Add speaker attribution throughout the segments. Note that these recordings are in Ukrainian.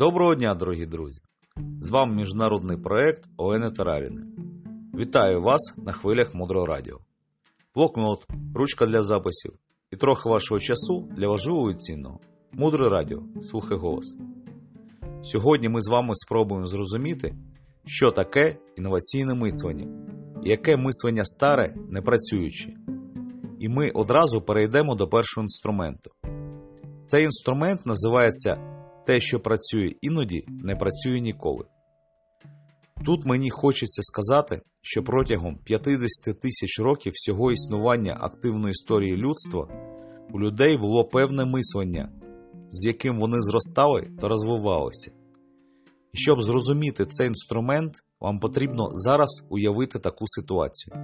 Speaker 1: Доброго дня, дорогі друзі! З вами міжнародний проект Олени Тараріни. Вітаю вас на хвилях Мудрого Радіо. Блокнот, ручка для записів і трохи вашого часу для важливого і цінного. Мудре Радіо. Слухай голос. Сьогодні ми з вами спробуємо зрозуміти, що таке інноваційне мислення, і яке мислення старе, не працююче. І ми одразу перейдемо до першого інструменту. Цей інструмент називається те, що працює іноді, не працює ніколи. Тут мені хочеться сказати, що протягом 50 тисяч років всього існування активної історії людства у людей було певне мислення, з яким вони зростали та розвивалися. І щоб зрозуміти цей інструмент, вам потрібно зараз уявити таку ситуацію.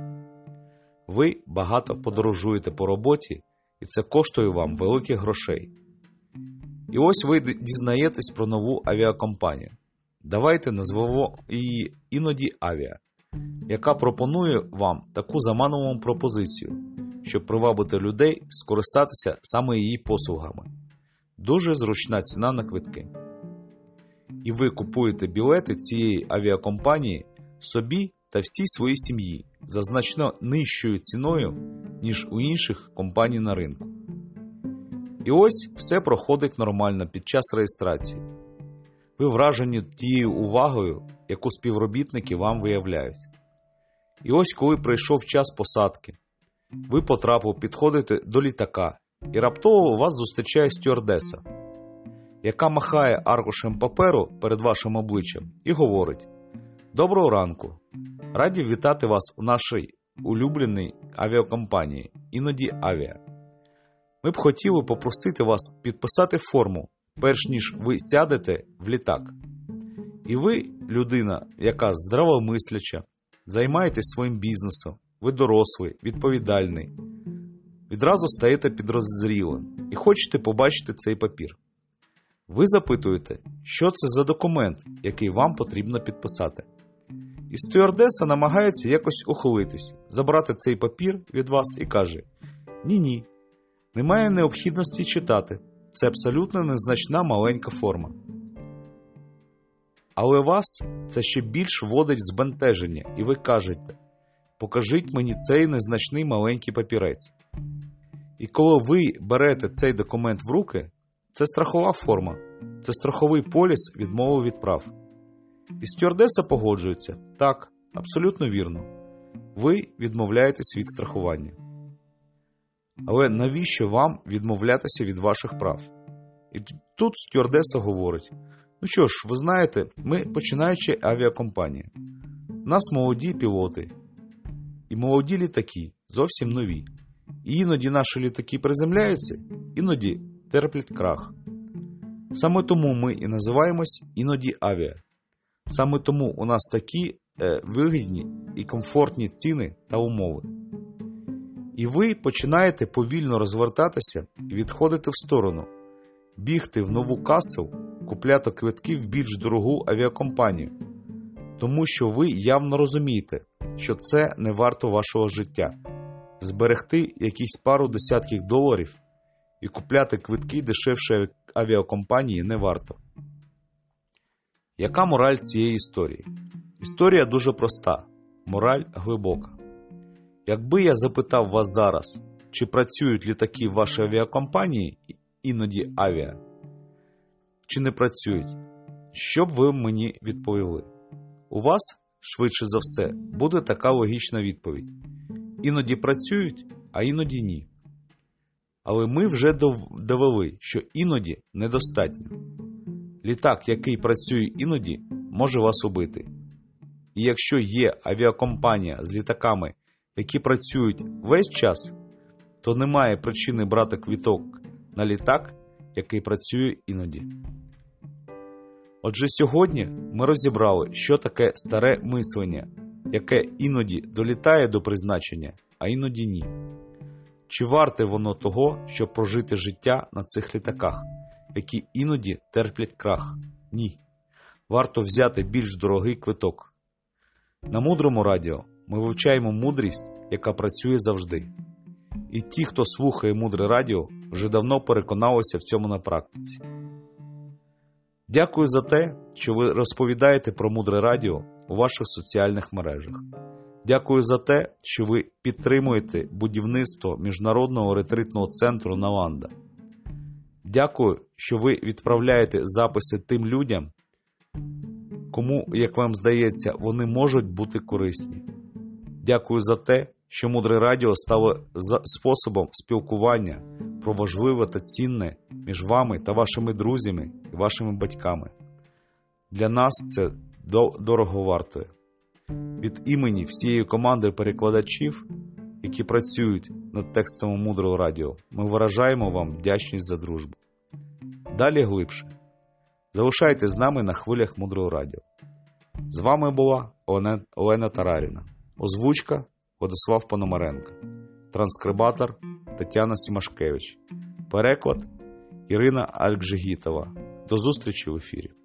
Speaker 1: Ви багато подорожуєте по роботі, і це коштує вам великих грошей. І ось ви дізнаєтесь про нову авіакомпанію. Давайте назвемо її іноді Авіа, яка пропонує вам таку заманливу пропозицію, щоб привабити людей скористатися саме її послугами. Дуже зручна ціна на квитки. І ви купуєте білети цієї авіакомпанії собі та всій своїй сім'ї за значно нижчою ціною, ніж у інших компаній на ринку. І ось все проходить нормально під час реєстрації. Ви вражені тією увагою, яку співробітники вам виявляють. І ось коли прийшов час посадки, ви потрапили підходите до літака, і раптово вас зустрічає стюардеса, яка махає аркушем паперу перед вашим обличчям і говорить: Доброго ранку! Раді вітати вас у нашій улюбленій авіакомпанії, іноді авіа. Ми б хотіли попросити вас підписати форму, перш ніж ви сядете в літак. І ви, людина, яка здравомисляча, займаєтесь своїм бізнесом, ви дорослий, відповідальний, відразу стаєте підроззрілим і хочете побачити цей папір. Ви запитуєте, що це за документ, який вам потрібно підписати. І стюардеса намагається якось ухилитись, забрати цей папір від вас і каже: Ні-ні. Немає необхідності читати. Це абсолютно незначна маленька форма. Але вас це ще більш вводить в збентеження, і ви кажете: покажіть мені цей незначний маленький папірець. І коли ви берете цей документ в руки, це страхова форма, це страховий поліс відмови від прав. І стюардеса погоджується так, абсолютно вірно. Ви відмовляєтесь від страхування. Але навіщо вам відмовлятися від ваших прав? І тут стюардеса говорить: ну що ж, ви знаєте, ми починаючи авіакомпанія. Нас молоді пілоти і молоді літаки, зовсім нові. І іноді наші літаки приземляються, іноді терплять крах. Саме тому ми і називаємось іноді авіа. Саме тому у нас такі е, вигідні і комфортні ціни та умови. І ви починаєте повільно розвертатися і відходити в сторону, бігти в нову касу, купляти квитки в більш дорогу авіакомпанію, тому що ви явно розумієте, що це не варто вашого життя, зберегти якісь пару десятків доларів і купляти квитки дешевшої авіакомпанії не варто. Яка мораль цієї історії? Історія дуже проста, мораль глибока. Якби я запитав вас зараз, чи працюють літаки в вашій авіакомпанії, іноді авіа, чи не працюють, що б ви мені відповіли? У вас, швидше за все, буде така логічна відповідь: іноді працюють, а іноді ні. Але ми вже довели, що іноді недостатньо. Літак, який працює іноді, може вас убити. І якщо є авіакомпанія з літаками, які працюють весь час, то немає причини брати квіток на літак, який працює іноді. Отже, сьогодні ми розібрали, що таке старе мислення, яке іноді долітає до призначення, а іноді ні. Чи варте воно того, щоб прожити життя на цих літаках, які іноді терплять крах? Ні. Варто взяти більш дорогий квиток. На мудрому радіо ми вивчаємо мудрість, яка працює завжди. І ті, хто слухає мудре радіо, вже давно переконалися в цьому на практиці. Дякую за те, що ви розповідаєте про мудре радіо у ваших соціальних мережах. Дякую за те, що ви підтримуєте будівництво міжнародного ретритного центру Наванда. Дякую, що ви відправляєте записи тим людям, кому, як вам здається, вони можуть бути корисні. Дякую за те, що мудре радіо стало способом спілкування про важливе та цінне між вами та вашими друзями і вашими батьками. Для нас це дорого вартує. Від імені всієї команди перекладачів, які працюють над текстом мудрого радіо, ми виражаємо вам вдячність за дружбу. Далі глибше. Залишайтесь з нами на хвилях мудрого радіо. З вами була Олена Тараріна, озвучка Владислав Пономаренко, транскрибатор Тетяна Сімашкевич, переклад Ірина Алькжигітова. До зустрічі в ефірі.